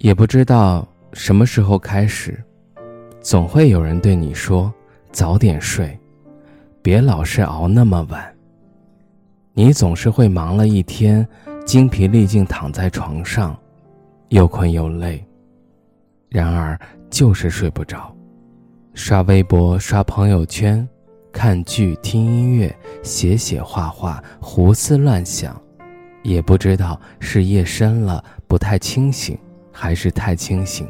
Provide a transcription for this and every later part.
也不知道什么时候开始，总会有人对你说：“早点睡，别老是熬那么晚。”你总是会忙了一天，精疲力尽躺在床上，又困又累，然而就是睡不着。刷微博、刷朋友圈、看剧、听音乐、写写画画、胡思乱想，也不知道是夜深了不太清醒。还是太清醒，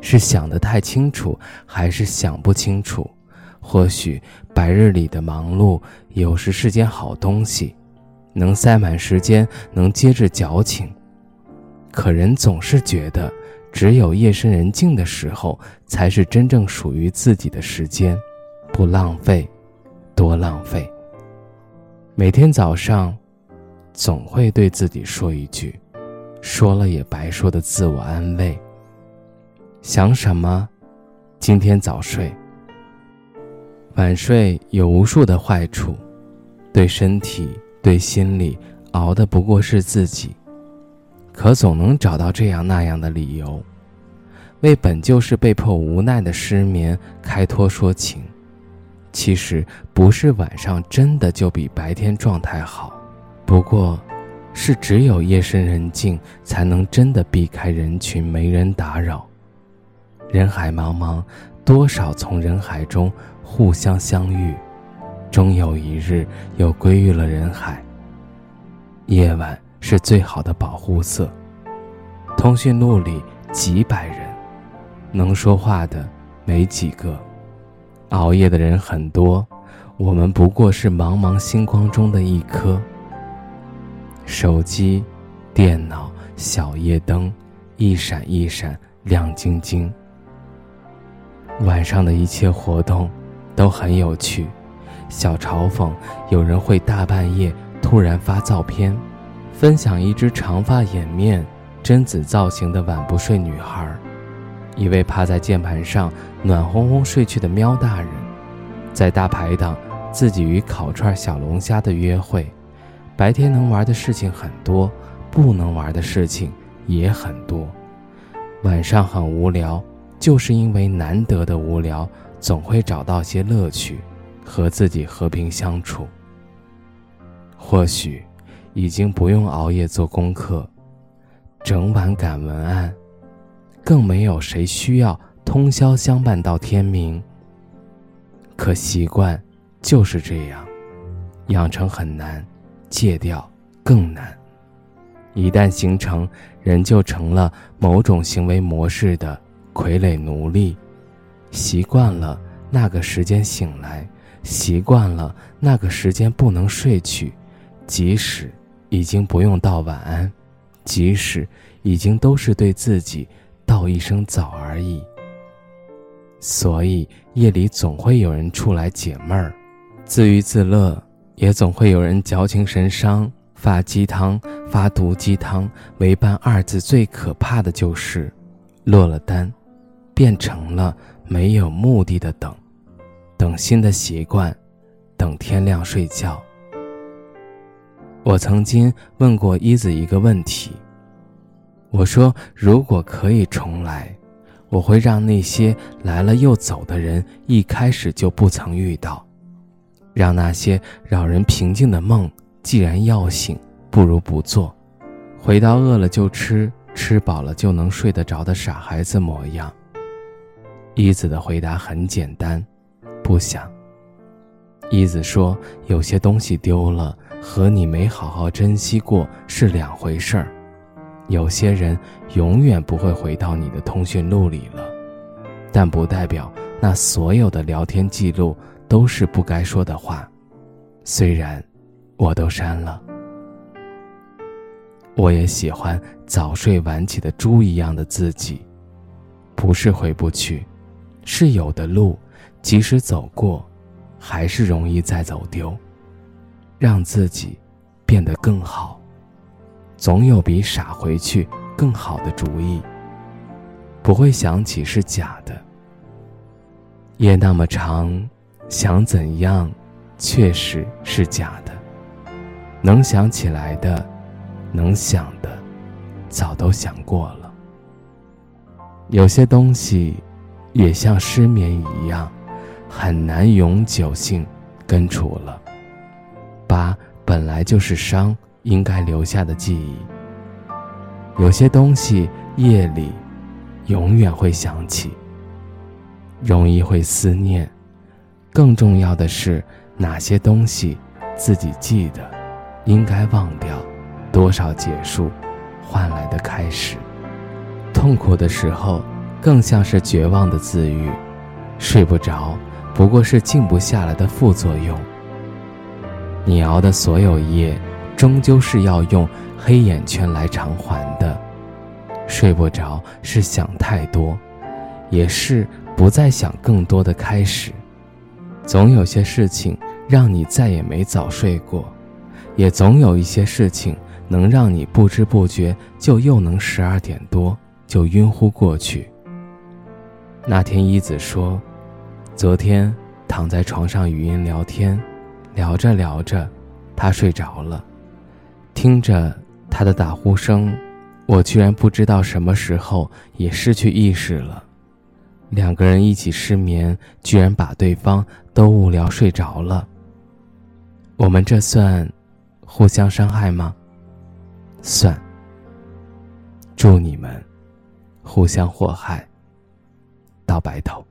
是想得太清楚，还是想不清楚？或许白日里的忙碌有时是件好东西，能塞满时间，能接着矫情。可人总是觉得，只有夜深人静的时候，才是真正属于自己的时间，不浪费，多浪费。每天早上，总会对自己说一句。说了也白说的自我安慰。想什么？今天早睡。晚睡有无数的坏处，对身体、对心理，熬的不过是自己。可总能找到这样那样的理由，为本就是被迫无奈的失眠开脱说情。其实不是晚上真的就比白天状态好，不过。是只有夜深人静，才能真的避开人群，没人打扰。人海茫茫，多少从人海中互相相遇，终有一日又归于了人海。夜晚是最好的保护色。通讯录里几百人，能说话的没几个，熬夜的人很多，我们不过是茫茫星光中的一颗。手机、电脑、小夜灯，一闪一闪，亮晶晶。晚上的一切活动都很有趣，小嘲讽有人会大半夜突然发照片，分享一只长发掩面、贞子造型的晚不睡女孩，一位趴在键盘上暖烘烘睡去的喵大人，在大排档自己与烤串小龙虾的约会。白天能玩的事情很多，不能玩的事情也很多。晚上很无聊，就是因为难得的无聊，总会找到些乐趣，和自己和平相处。或许，已经不用熬夜做功课，整晚赶文案，更没有谁需要通宵相伴到天明。可习惯就是这样，养成很难。戒掉更难，一旦形成，人就成了某种行为模式的傀儡奴隶，习惯了那个时间醒来，习惯了那个时间不能睡去，即使已经不用道晚安，即使已经都是对自己道一声早而已。所以夜里总会有人出来解闷儿，自娱自乐。也总会有人矫情神伤，发鸡汤，发毒鸡汤。为伴二字最可怕的就是，落了单，变成了没有目的的等，等新的习惯，等天亮睡觉。我曾经问过一子一个问题，我说如果可以重来，我会让那些来了又走的人一开始就不曾遇到。让那些扰人平静的梦，既然要醒，不如不做，回到饿了就吃，吃饱了就能睡得着的傻孩子模样。一子的回答很简单，不想。一子说：“有些东西丢了，和你没好好珍惜过是两回事儿。有些人永远不会回到你的通讯录里了，但不代表那所有的聊天记录。”都是不该说的话，虽然我都删了。我也喜欢早睡晚起的猪一样的自己。不是回不去，是有的路，即使走过，还是容易再走丢。让自己变得更好，总有比傻回去更好的主意。不会想起是假的。夜那么长，想怎样，确实是假的。能想起来的，能想的，早都想过了。有些东西，也像失眠一样，很难永久性根除了。疤本来就是伤，应该留下的记忆。有些东西，夜里，永远会想起。容易会思念，更重要的是哪些东西自己记得，应该忘掉，多少结束换来的开始。痛苦的时候，更像是绝望的自愈。睡不着，不过是静不下来的副作用。你熬的所有夜，终究是要用黑眼圈来偿还的。睡不着是想太多，也是。不再想更多的开始，总有些事情让你再也没早睡过，也总有一些事情能让你不知不觉就又能十二点多就晕乎过去。那天一子说，昨天躺在床上语音聊天，聊着聊着，他睡着了，听着他的打呼声，我居然不知道什么时候也失去意识了。两个人一起失眠，居然把对方都无聊睡着了。我们这算互相伤害吗？算。祝你们互相祸害到白头。